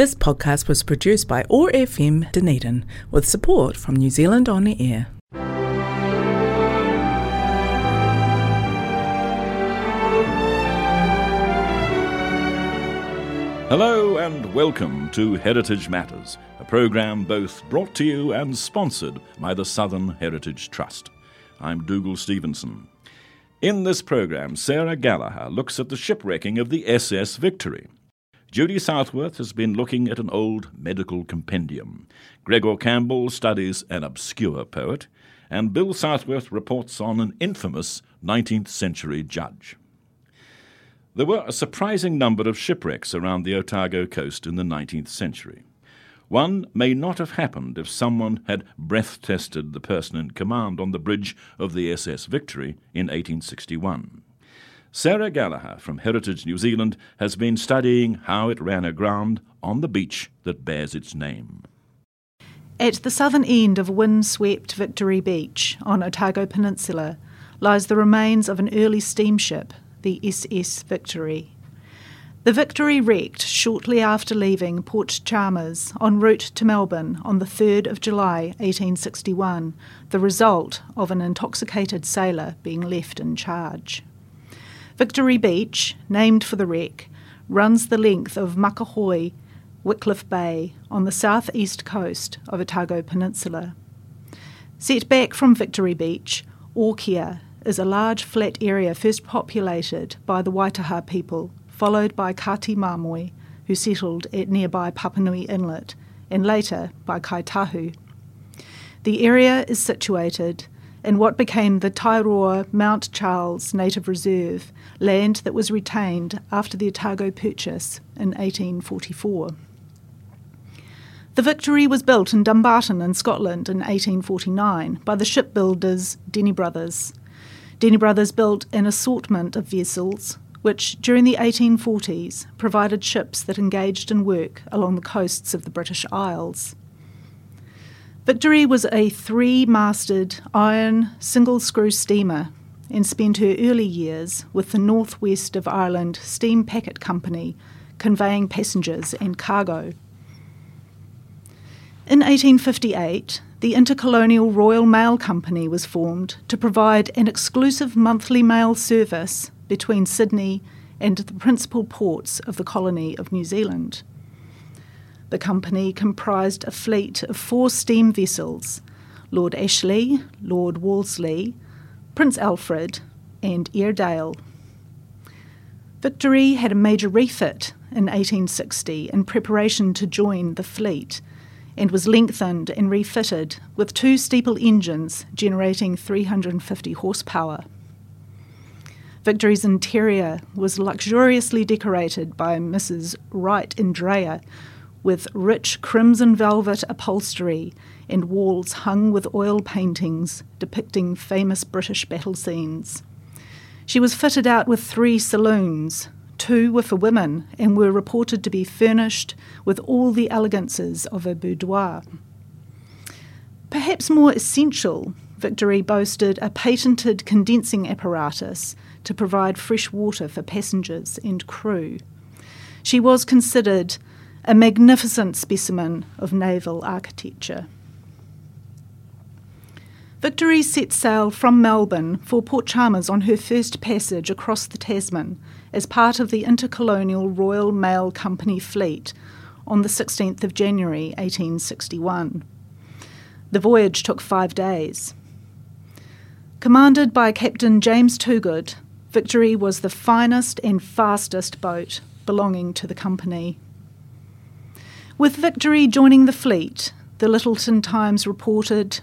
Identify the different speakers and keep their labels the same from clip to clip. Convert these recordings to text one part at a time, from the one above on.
Speaker 1: This podcast was produced by OAR FM Dunedin with support from New Zealand On the Air.
Speaker 2: Hello and welcome to Heritage Matters, a program both brought to you and sponsored by the Southern Heritage Trust. I'm Dougal Stevenson. In this program, Sarah Gallagher looks at the shipwrecking of the SS Victory. Judy Southworth has been looking at an old medical compendium. Gregor Campbell studies an obscure poet. And Bill Southworth reports on an infamous 19th century judge. There were a surprising number of shipwrecks around the Otago coast in the 19th century. One may not have happened if someone had breath tested the person in command on the bridge of the SS Victory in 1861. Sarah Gallagher from Heritage New Zealand has been studying how it ran aground on the beach that bears its name.
Speaker 3: At the southern end of wind-swept Victory Beach on Otago Peninsula lies the remains of an early steamship, the SS Victory. The Victory wrecked shortly after leaving Port Chalmers en route to Melbourne on the 3rd of July 1861, the result of an intoxicated sailor being left in charge. Victory Beach, named for the wreck, runs the length of Makahoi, Wickliffe Bay, on the southeast coast of Otago Peninsula. Set back from Victory Beach, Okia is a large flat area first populated by the Waitaha people, followed by Kati Mamoe, who settled at nearby Papanui Inlet, and later by Kaitahu. The area is situated in what became the Tairoa Mount Charles Native Reserve, land that was retained after the Otago Purchase in 1844. The Victory was built in Dumbarton in Scotland in 1849 by the shipbuilders Denny Brothers. Denny Brothers built an assortment of vessels which, during the 1840s, provided ships that engaged in work along the coasts of the British Isles. Victory was a three masted iron single screw steamer and spent her early years with the North West of Ireland Steam Packet Company, conveying passengers and cargo. In 1858, the Intercolonial Royal Mail Company was formed to provide an exclusive monthly mail service between Sydney and the principal ports of the colony of New Zealand. The company comprised a fleet of four steam vessels Lord Ashley, Lord Worsley, Prince Alfred, and Airedale. Victory had a major refit in 1860 in preparation to join the fleet and was lengthened and refitted with two steeple engines generating 350 horsepower. Victory's interior was luxuriously decorated by Mrs. Wright and Andrea with rich crimson velvet upholstery and walls hung with oil paintings depicting famous British battle scenes. She was fitted out with three saloons. Two were for women and were reported to be furnished with all the elegances of a boudoir. Perhaps more essential, Victory boasted a patented condensing apparatus to provide fresh water for passengers and crew. She was considered a magnificent specimen of naval architecture. Victory set sail from Melbourne for Port Chalmers on her first passage across the Tasman as part of the Intercolonial Royal Mail Company fleet on the 16th of January 1861. The voyage took five days. Commanded by Captain James Toogood, Victory was the finest and fastest boat belonging to the company. With Victory joining the fleet, the Lyttelton Times reported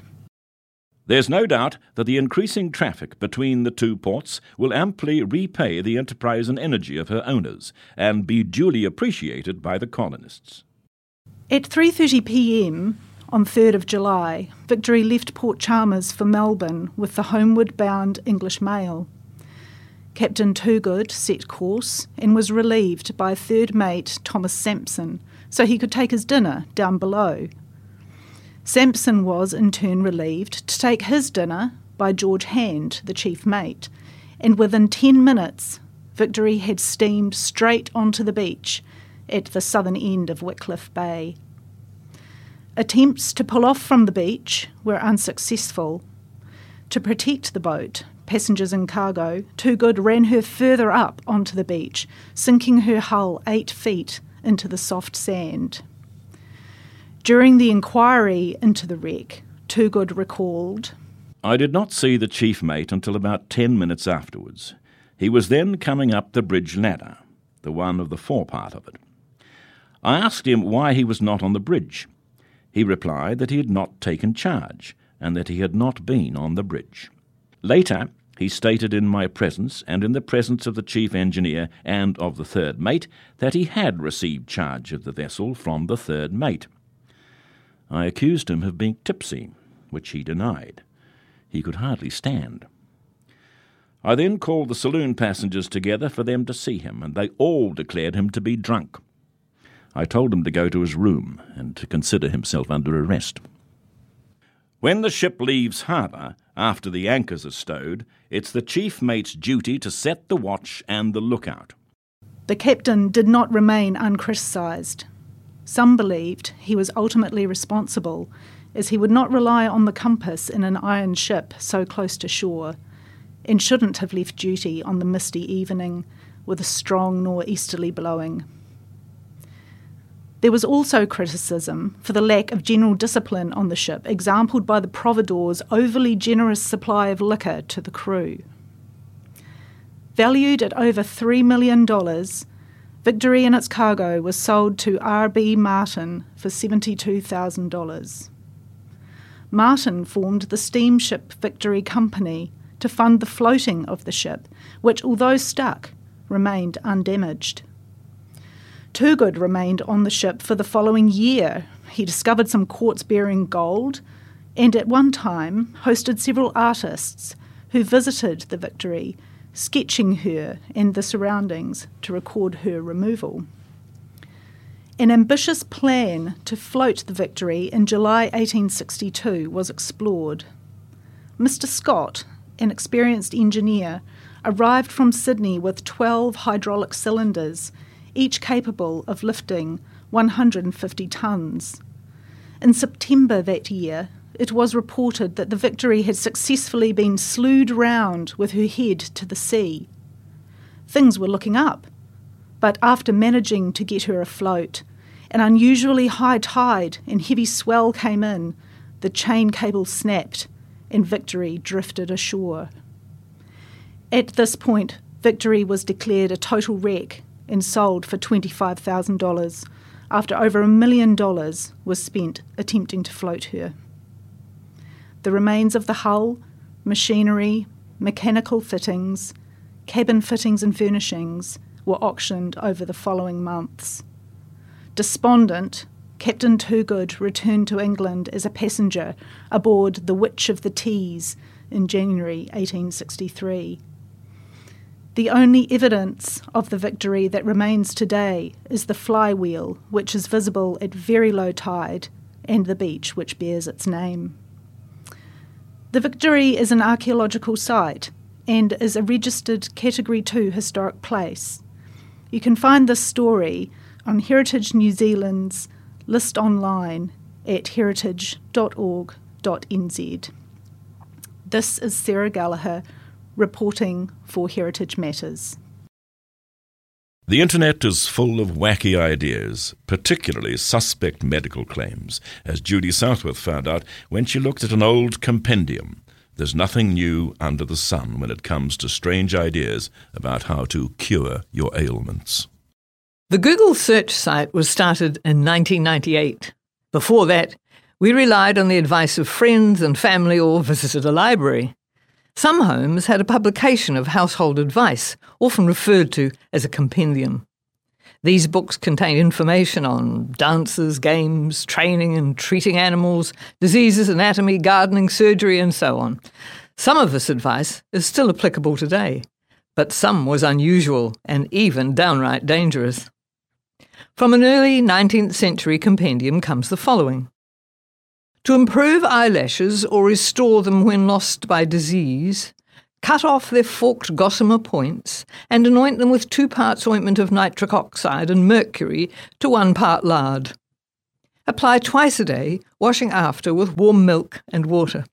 Speaker 2: There's no doubt that the increasing traffic between the two ports will amply repay the enterprise and energy of her owners and be duly appreciated by the colonists.
Speaker 3: At 3:30 p.m. on 3rd of July, Victory left Port Chalmers for Melbourne with the homeward bound English mail. Captain Toogood set course and was relieved by third mate Thomas Sampson, so he could take his dinner down below. Sampson was in turn relieved to take his dinner by George Hand, the chief mate, and within ten minutes, Victory had steamed straight onto the beach at the southern end of Wickliffe Bay. Attempts to pull off from the beach were unsuccessful. To protect the boat, passengers and cargo, Toogood ran her further up onto the beach, sinking her hull eight feet into the soft sand. During the inquiry into the wreck, Toogood recalled
Speaker 2: I did not see the chief mate until about ten minutes afterwards. He was then coming up the bridge ladder, the one of the fore part of it. I asked him why he was not on the bridge. He replied that he had not taken charge, and that he had not been on the bridge. Later, he stated in my presence and in the presence of the chief engineer and of the third mate that he had received charge of the vessel from the third mate. I accused him of being tipsy, which he denied. He could hardly stand. I then called the saloon passengers together for them to see him, and they all declared him to be drunk. I told him to go to his room and to consider himself under arrest. When the ship leaves harbour, after the anchors are stowed, it's the chief mate's duty to set the watch and the lookout.
Speaker 3: The captain did not remain uncriticised. Some believed he was ultimately responsible, as he would not rely on the compass in an iron ship so close to shore, and shouldn't have left duty on the misty evening with a strong northeasterly blowing. There was also criticism for the lack of general discipline on the ship, exampled by the providore's overly generous supply of liquor to the crew. Valued at over $3 million, Victory and its cargo was sold to R.B. Martin for $72,000. Martin formed the Steamship Victory Company to fund the floating of the ship, which, although stuck, remained undamaged. Toogood remained on the ship for the following year. He discovered some quartz bearing gold and at one time hosted several artists who visited the Victory, sketching her and the surroundings to record her removal. An ambitious plan to float the Victory in July 1862 was explored. Mr. Scott, an experienced engineer, arrived from Sydney with 12 hydraulic cylinders each capable of lifting 150 tonnes. In September that year, it was reported that the Victory had successfully been slewed round with her head to the sea. Things were looking up, but after managing to get her afloat, an unusually high tide and heavy swell came in, the chain cable snapped, and Victory drifted ashore. At this point, Victory was declared a total wreck and sold for $25,000 after over a million dollars was spent attempting to float her. The remains of the hull, machinery, mechanical fittings, cabin fittings, and furnishings were auctioned over the following months. Despondent, Captain Toogood returned to England as a passenger aboard the Witch of the Tees in January 1863. The only evidence of the victory that remains today is the flywheel, which is visible at very low tide, and the beach which bears its name. The Victory is an archaeological site and is a registered Category 2 historic place. You can find this story on Heritage New Zealand's list online at heritage.org.nz. This is Sarah Gallagher reporting for Heritage Matters.
Speaker 2: The internet is full of wacky ideas, particularly suspect medical claims, as Judy Southworth found out when she looked at an old compendium. There's nothing new under the sun when it comes to strange ideas about how to cure your ailments.
Speaker 4: The Google search site was started in 1998. Before that, we relied on the advice of friends and family or visited a library. Some homes had a publication of household advice, often referred to as a compendium. These books contain information on dances, games, training and treating animals, diseases, anatomy, gardening, surgery, and so on. Some of this advice is still applicable today, but some was unusual and even downright dangerous. From an early 19th century compendium comes the following to improve eyelashes or restore them when lost by disease, cut off their forked gossamer points, and anoint them with two parts ointment of nitric oxide and mercury to one part lard. Apply twice a day, washing after with warm milk and water.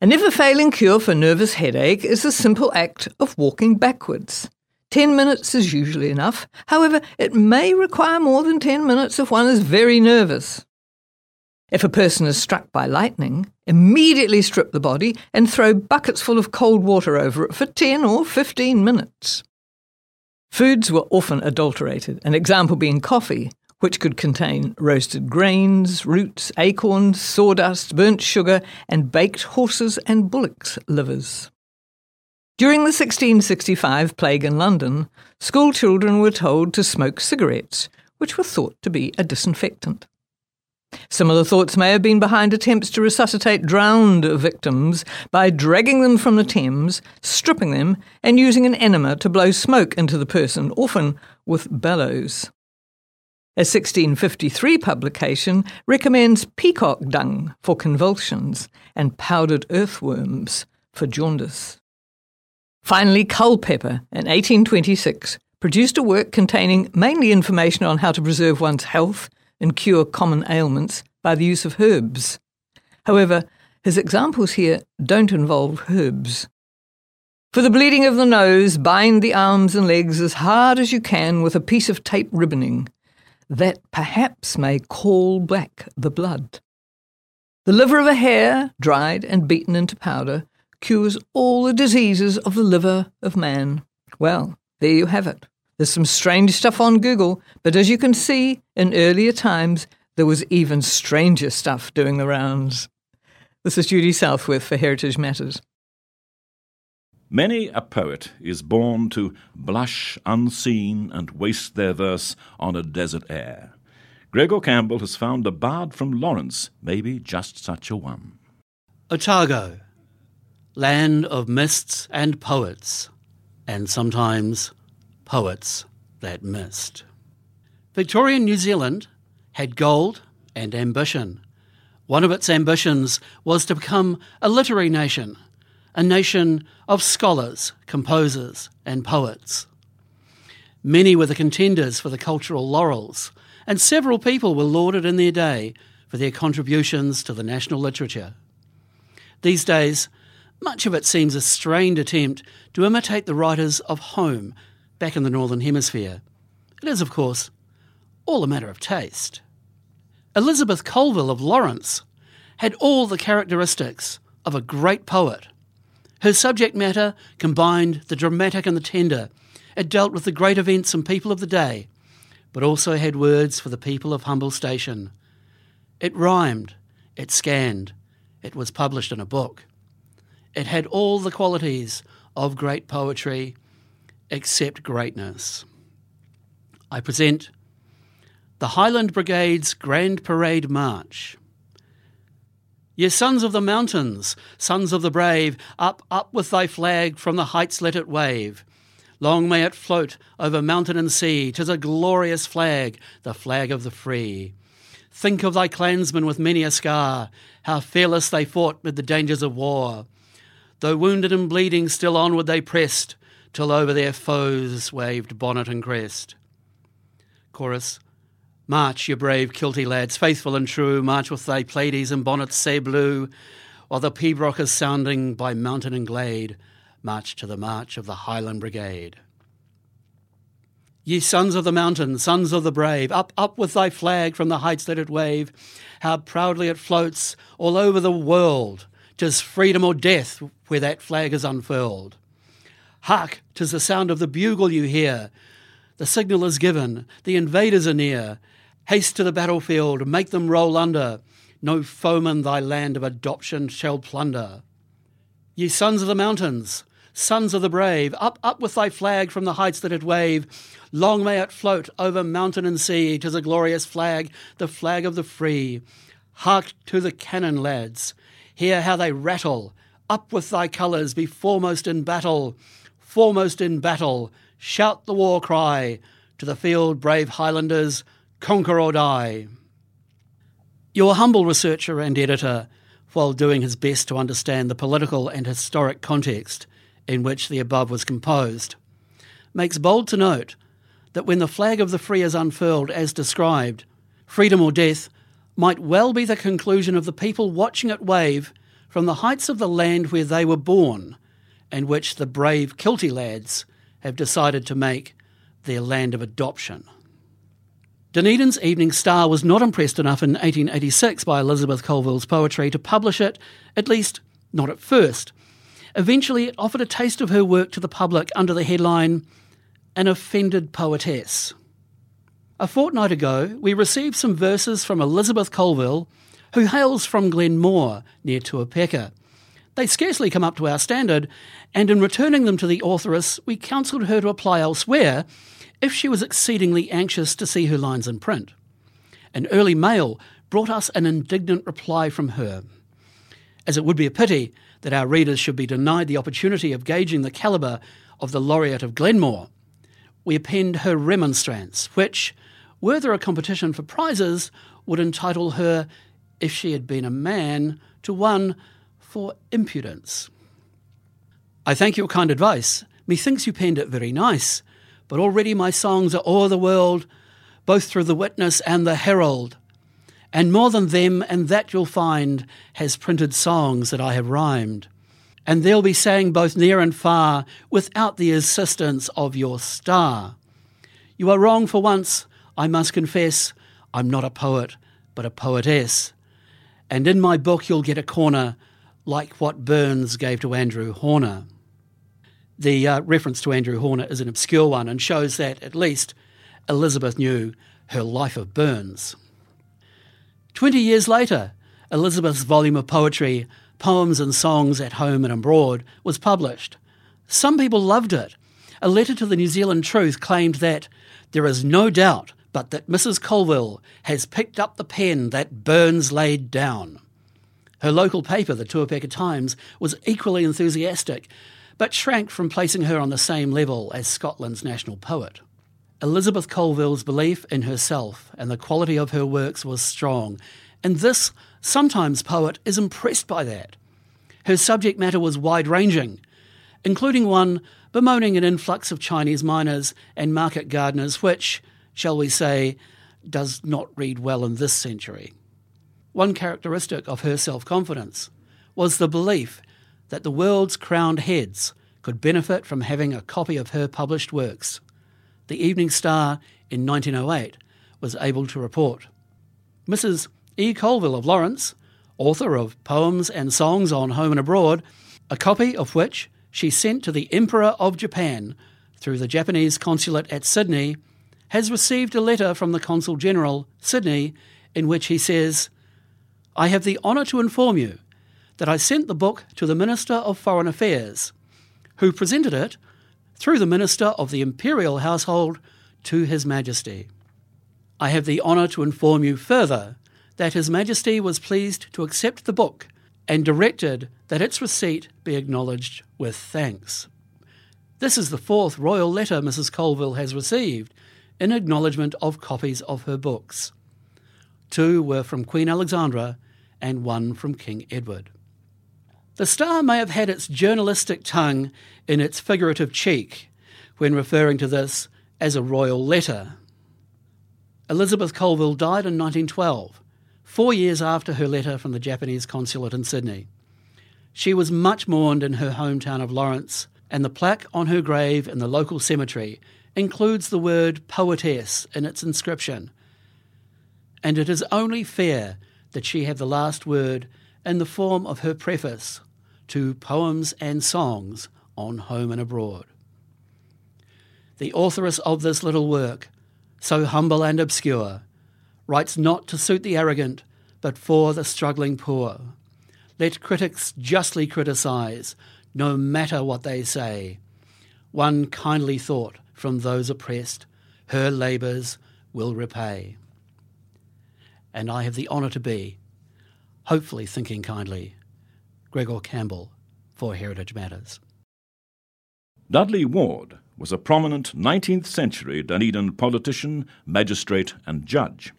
Speaker 4: A never failing cure for nervous headache is the simple act of walking backwards. Ten minutes is usually enough. However, it may require more than ten minutes if one is very nervous. If a person is struck by lightning, immediately strip the body and throw buckets full of cold water over it for 10 or 15 minutes. Foods were often adulterated, an example being coffee, which could contain roasted grains, roots, acorns, sawdust, burnt sugar, and baked horses' and bullocks' livers. During the 1665 plague in London, school children were told to smoke cigarettes, which were thought to be a disinfectant. Similar thoughts may have been behind attempts to resuscitate drowned victims by dragging them from the Thames, stripping them, and using an enema to blow smoke into the person, often with bellows. A 1653 publication recommends peacock dung for convulsions and powdered earthworms for jaundice. Finally, Culpeper in 1826 produced a work containing mainly information on how to preserve one's health and cure common ailments by the use of herbs. However, his examples here don't involve herbs. For the bleeding of the nose, bind the arms and legs as hard as you can with a piece of tape ribboning. That perhaps may call back the blood. The liver of a hare, dried and beaten into powder, cures all the diseases of the liver of man. Well, there you have it. There's some strange stuff on Google, but as you can see, in earlier times, there was even stranger stuff doing the rounds. This is Judy Southworth for Heritage Matters.
Speaker 2: Many a poet is born to blush unseen and waste their verse on a desert air. Gregor Campbell has found a bard from Lawrence, maybe just such a one.
Speaker 5: Otago, land of mists and poets, and sometimes poets that missed. Victorian New Zealand had gold and ambition. One of its ambitions was to become a literary nation, a nation of scholars, composers, and poets. Many were the contenders for the cultural laurels, and several people were lauded in their day for their contributions to the national literature. These days, much of it seems a strained attempt to imitate the writers of home back in the Northern Hemisphere. It is, of course, all a matter of taste. Elizabeth Colville of Lawrence had all the characteristics of a great poet. Her subject matter combined the dramatic and the tender. It dealt with the great events and people of the day, but also had words for the people of humble station. It rhymed, it scanned, it was published in a book. It had all the qualities of great poetry accept greatness. I present the Highland Brigade's Grand Parade March. Ye sons of the mountains, sons of the brave, up, up with thy flag, from the heights let it wave. Long may it float over mountain and sea, tis a glorious flag, the flag of the free. Think of thy clansmen with many a scar, how fearless they fought mid the dangers of war. Though wounded and bleeding, still onward they pressed, till over their foes waved bonnet and crest. Chorus March, ye brave kilty lads, faithful and true, march with thy Pleiades and bonnets say blue, while the pibroch is sounding by mountain and glade, march to the march of the Highland Brigade. Ye sons of the mountain, sons of the brave, up, up with thy flag from the heights let it wave. How proudly it floats all over the world. Tis freedom or death where that flag is unfurled. Hark, tis the sound of the bugle you hear. The signal is given, the invaders are near. Haste to the battlefield, make them roll under. No foeman thy land of adoption shall plunder. Ye sons of the mountains, sons of the brave, up, up with thy flag from the heights that it wave. Long may it float over mountain and sea. Tis a glorious flag, the flag of the free. Hark to the cannon, lads. Hear how they rattle. Up with thy colours, be foremost in battle foremost in battle, shout the war cry to the field, brave Highlanders, conquer or die. Your humble researcher and editor while doing his best to understand the political and historic context in which the above was composed, makes bold to note that when the flag of the free is unfurled as described, freedom or death might well be the conclusion of the people watching it wave from the heights of the land where they were born, and which the brave Kilty lads have decided to make their land of adoption. Dunedin's Evening Star was not impressed enough in 1886 by Elizabeth Colville's poetry to publish it, at least not at first. Eventually, it offered a taste of her work to the public under the headline An Offended Poetess. A fortnight ago, we received some verses from Elizabeth Colville, who hails from Glenmore, near Tuapeka. They scarcely come up to our standard, and in returning them to the authoress, we counselled her to apply elsewhere if she was exceedingly anxious to see her lines in print. An early mail brought us an indignant reply from her. As it would be a pity that our readers should be denied the opportunity of gauging the calibre of the laureate of Glenmore, we append her remonstrance, which, were there a competition for prizes, would entitle her, if she had been a man, to one for impudence. I thank your kind advice. Methinks you penned it very nice, but already my songs are o'er the world, both through the Witness and the Herald. And more than them, and that you'll find, has printed songs that I have rhymed. And they'll be sang both near and far, without the assistance of your star. You are wrong for once, I must confess. I'm not a poet, but a poetess. And in my book you'll get a corner like what Burns gave to Andrew Horner. The uh, reference to Andrew Horner is an obscure one and shows that, at least, Elizabeth knew her life of Burns. Twenty years later, Elizabeth's volume of poetry, Poems and Songs at Home and Abroad, was published. Some people loved it. A letter to the New Zealand Truth claimed that there is no doubt but that Mrs. Colville has picked up the pen that Burns laid down. Her local paper, the Tuapeka Times, was equally enthusiastic, but shrank from placing her on the same level as Scotland's national poet. Elizabeth Colville's belief in herself and the quality of her works was strong, and this sometimes poet is impressed by that. Her subject matter was wide ranging, including one bemoaning an influx of Chinese miners and market gardeners, which, shall we say, does not read well in this century. One characteristic of her self confidence was the belief that the world's crowned heads could benefit from having a copy of her published works. The Evening Star in 1908 was able to report. Mrs. E. Colville of Lawrence, author of Poems and Songs on Home and Abroad, a copy of which she sent to the Emperor of Japan through the Japanese consulate at Sydney, has received a letter from the Consul General, Sydney, in which he says, I have the honour to inform you that I sent the book to the Minister of Foreign Affairs, who presented it through the Minister of the Imperial Household to His Majesty. I have the honour to inform you further that His Majesty was pleased to accept the book and directed that its receipt be acknowledged with thanks. This is the fourth royal letter Mrs. Colville has received in acknowledgement of copies of her books. Two were from Queen Alexandra and one from King Edward. The Star may have had its journalistic tongue in its figurative cheek when referring to this as a royal letter. Elizabeth Colville died in 1912, four years after her letter from the Japanese consulate in Sydney. She was much mourned in her hometown of Lawrence, and the plaque on her grave in the local cemetery includes the word poetess in its inscription. And it is only fair that she have the last word in the form of her preface to Poems and Songs on Home and Abroad. The authoress of this little work, so humble and obscure, writes not to suit the arrogant, but for the struggling poor. Let critics justly criticise, no matter what they say. One kindly thought from those oppressed, her labours will repay. And I have the honour to be, hopefully thinking kindly, Gregor Campbell for Heritage Matters.
Speaker 2: Dudley Ward was a prominent 19th century Dunedin politician, magistrate, and judge.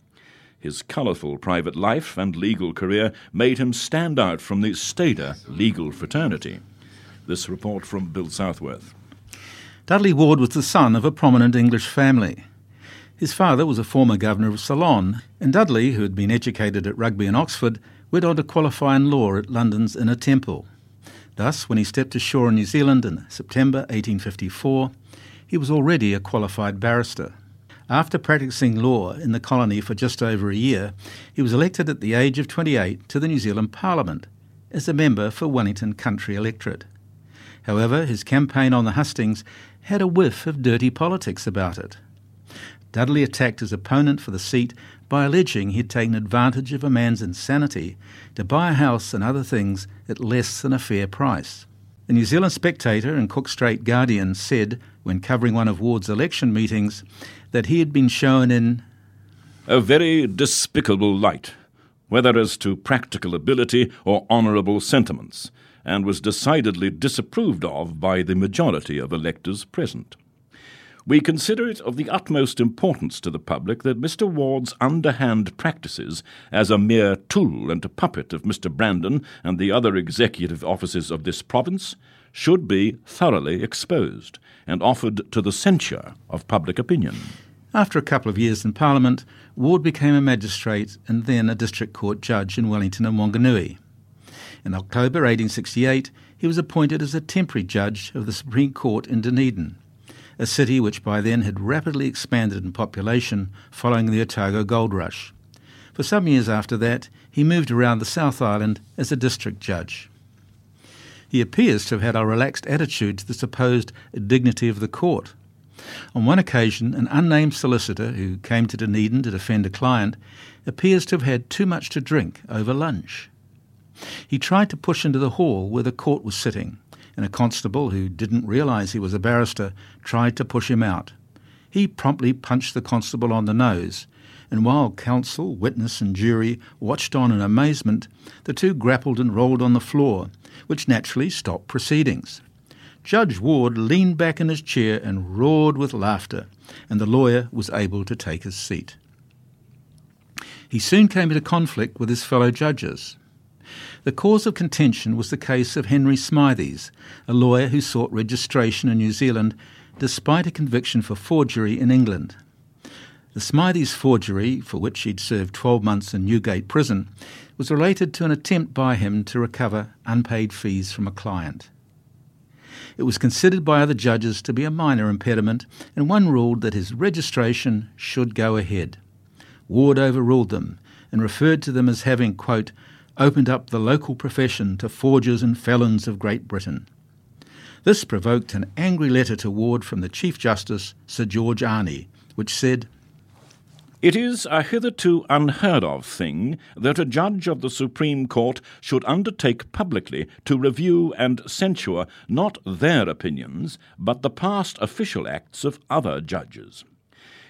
Speaker 2: His colourful private life and legal career made him stand out from the staider legal fraternity. This report from Bill Southworth.
Speaker 6: Dudley Ward was the son of a prominent English family. His father was a former governor of Ceylon, and Dudley, who had been educated at Rugby and Oxford, went on to qualify in law at London's Inner Temple. Thus, when he stepped ashore in New Zealand in September 1854, he was already a qualified barrister. After practicing law in the colony for just over a year, he was elected at the age of 28 to the New Zealand Parliament as a member for Wellington Country Electorate. However, his campaign on the hustings had a whiff of dirty politics about it. Dudley attacked his opponent for the seat by alleging he had taken advantage of a man's insanity to buy a house and other things at less than a fair price. The New Zealand Spectator and Cook Strait Guardian said, when covering one of Ward's election meetings, that he had been shown in
Speaker 2: a very despicable light, whether as to practical ability or honourable sentiments, and was decidedly disapproved of by the majority of electors present. We consider it of the utmost importance to the public that Mr. Ward's underhand practices as a mere tool and puppet of Mr. Brandon and the other executive officers of this province should be thoroughly exposed and offered to the censure of public opinion.
Speaker 6: After a couple of years in Parliament, Ward became a magistrate and then a district court judge in Wellington and Wanganui. In October 1868, he was appointed as a temporary judge of the Supreme Court in Dunedin, a city which by then had rapidly expanded in population following the Otago gold rush. For some years after that, he moved around the South Island as a district judge. He appears to have had a relaxed attitude to the supposed dignity of the court. On one occasion, an unnamed solicitor who came to Dunedin to defend a client appears to have had too much to drink over lunch. He tried to push into the hall where the court was sitting, and a constable who didn't realise he was a barrister tried to push him out. He promptly punched the constable on the nose, and while counsel, witness, and jury watched on in amazement, the two grappled and rolled on the floor, which naturally stopped proceedings. Judge Ward leaned back in his chair and roared with laughter, and the lawyer was able to take his seat. He soon came into conflict with his fellow judges. The cause of contention was the case of Henry Smithies, a lawyer who sought registration in New Zealand despite a conviction for forgery in England. The Smithies forgery, for which he'd served 12 months in Newgate prison, was related to an attempt by him to recover unpaid fees from a client. It was considered by other judges to be a minor impediment, and one ruled that his registration should go ahead. Ward overruled them and referred to them as having, quote, opened up the local profession to forgers and felons of Great Britain. This provoked an angry letter to Ward from the Chief Justice, Sir George Arney, which said,
Speaker 2: it is a hitherto unheard of thing that a judge of the Supreme Court should undertake publicly to review and censure not their opinions, but the past official acts of other judges.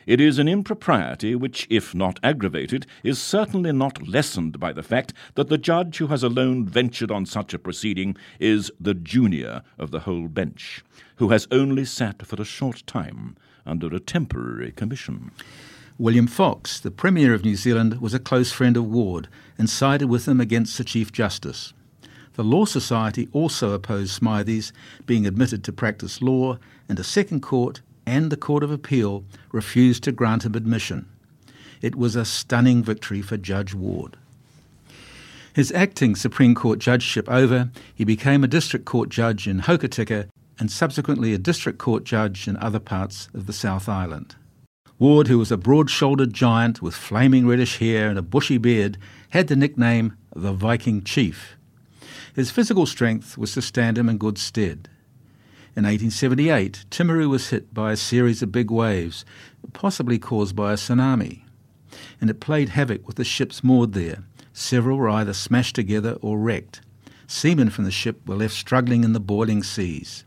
Speaker 2: It is an impropriety which, if not aggravated, is certainly not lessened by the fact that the judge who has alone ventured on such a proceeding is the junior of the whole bench, who has only sat for a short time under a temporary commission.
Speaker 6: William Fox, the Premier of New Zealand, was a close friend of Ward and sided with him against the Chief Justice. The Law Society also opposed Smithies being admitted to practice law, and a second court and the Court of Appeal refused to grant him admission. It was a stunning victory for Judge Ward. His acting Supreme Court judgeship over, he became a district court judge in Hokitika and subsequently a district court judge in other parts of the South Island. Ward, who was a broad shouldered giant with flaming reddish hair and a bushy beard, had the nickname the Viking Chief. His physical strength was to stand him in good stead. In 1878, Timaru was hit by a series of big waves, possibly caused by a tsunami, and it played havoc with the ships moored there. Several were either smashed together or wrecked. Seamen from the ship were left struggling in the boiling seas.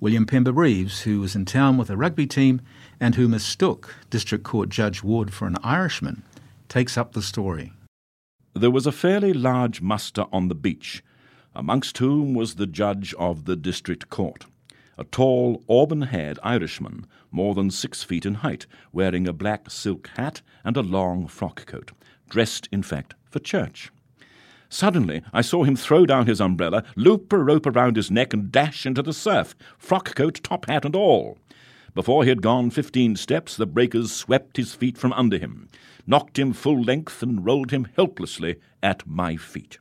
Speaker 6: William Pember Reeves, who was in town with a rugby team and who mistook District Court Judge Ward for an Irishman, takes up the story.
Speaker 2: There was a fairly large muster on the beach, amongst whom was the judge of the district court. A tall, auburn haired Irishman, more than six feet in height, wearing a black silk hat and a long frock coat, dressed, in fact, for church. Suddenly, I saw him throw down his umbrella, loop a rope around his neck, and dash into the surf, frock coat, top hat, and all. Before he had gone fifteen steps, the breakers swept his feet from under him, knocked him full length, and rolled him helplessly at my feet.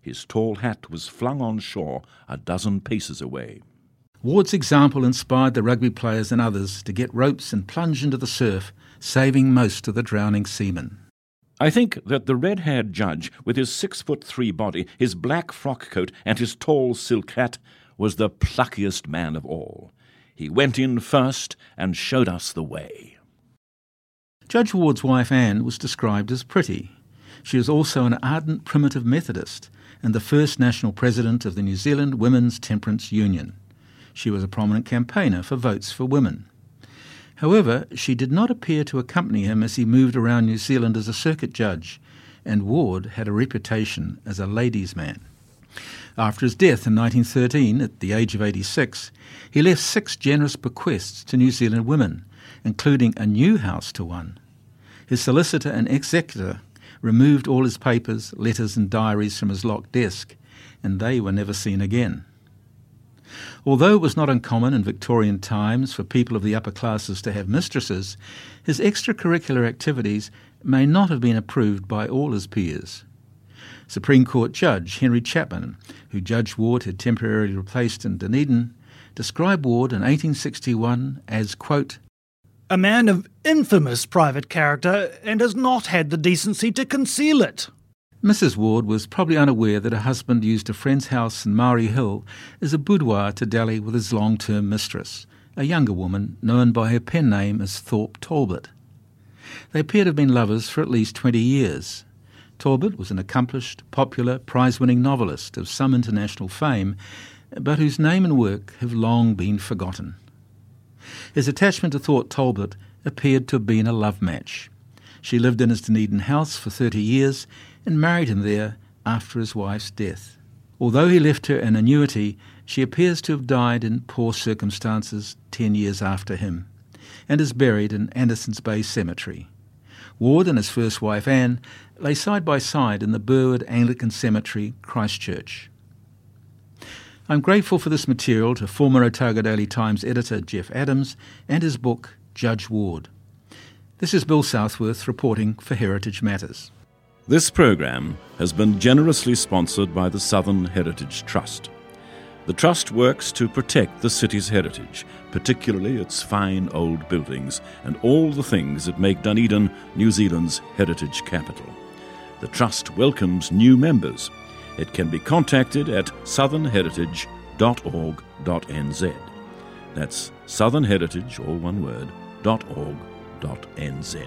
Speaker 2: His tall hat was flung on shore a dozen paces away.
Speaker 6: Ward's example inspired the rugby players and others to get ropes and plunge into the surf, saving most of the drowning seamen.
Speaker 2: I think that the red haired judge, with his six foot three body, his black frock coat, and his tall silk hat, was the pluckiest man of all. He went in first and showed us the way.
Speaker 6: Judge Ward's wife Anne was described as pretty. She was also an ardent primitive Methodist and the first national president of the New Zealand Women's Temperance Union. She was a prominent campaigner for votes for women. However, she did not appear to accompany him as he moved around New Zealand as a circuit judge, and Ward had a reputation as a ladies' man. After his death in 1913, at the age of 86, he left six generous bequests to New Zealand women, including a new house to one. His solicitor and executor removed all his papers, letters, and diaries from his locked desk, and they were never seen again. Although it was not uncommon in Victorian times for people of the upper classes to have mistresses, his extracurricular activities may not have been approved by all his peers. Supreme Court Judge Henry Chapman, who Judge Ward had temporarily replaced in Dunedin, described Ward in 1861 as, quote,
Speaker 7: a man of infamous private character and has not had the decency to conceal it.
Speaker 6: Mrs. Ward was probably unaware that her husband used a friend's house in Maori Hill as a boudoir to dally with his long term mistress, a younger woman known by her pen name as Thorpe Talbot. They appear to have been lovers for at least 20 years. Talbot was an accomplished, popular, prize winning novelist of some international fame, but whose name and work have long been forgotten. His attachment to Thorpe Talbot appeared to have been a love match. She lived in his Dunedin house for 30 years and married him there after his wife's death. Although he left her an annuity, she appears to have died in poor circumstances ten years after him, and is buried in Andersons Bay Cemetery. Ward and his first wife Anne lay side by side in the Burwood Anglican Cemetery, Christchurch. I'm grateful for this material to former Otago Daily Times editor Jeff Adams and his book Judge Ward. This is Bill Southworth reporting for Heritage Matters.
Speaker 2: This program has been generously sponsored by the Southern Heritage Trust. The Trust works to protect the city's heritage, particularly its fine old buildings and all the things that make Dunedin New Zealand's heritage capital. The Trust welcomes new members. It can be contacted at southernheritage.org.nz. That's southernheritage, all one word, .org.nz.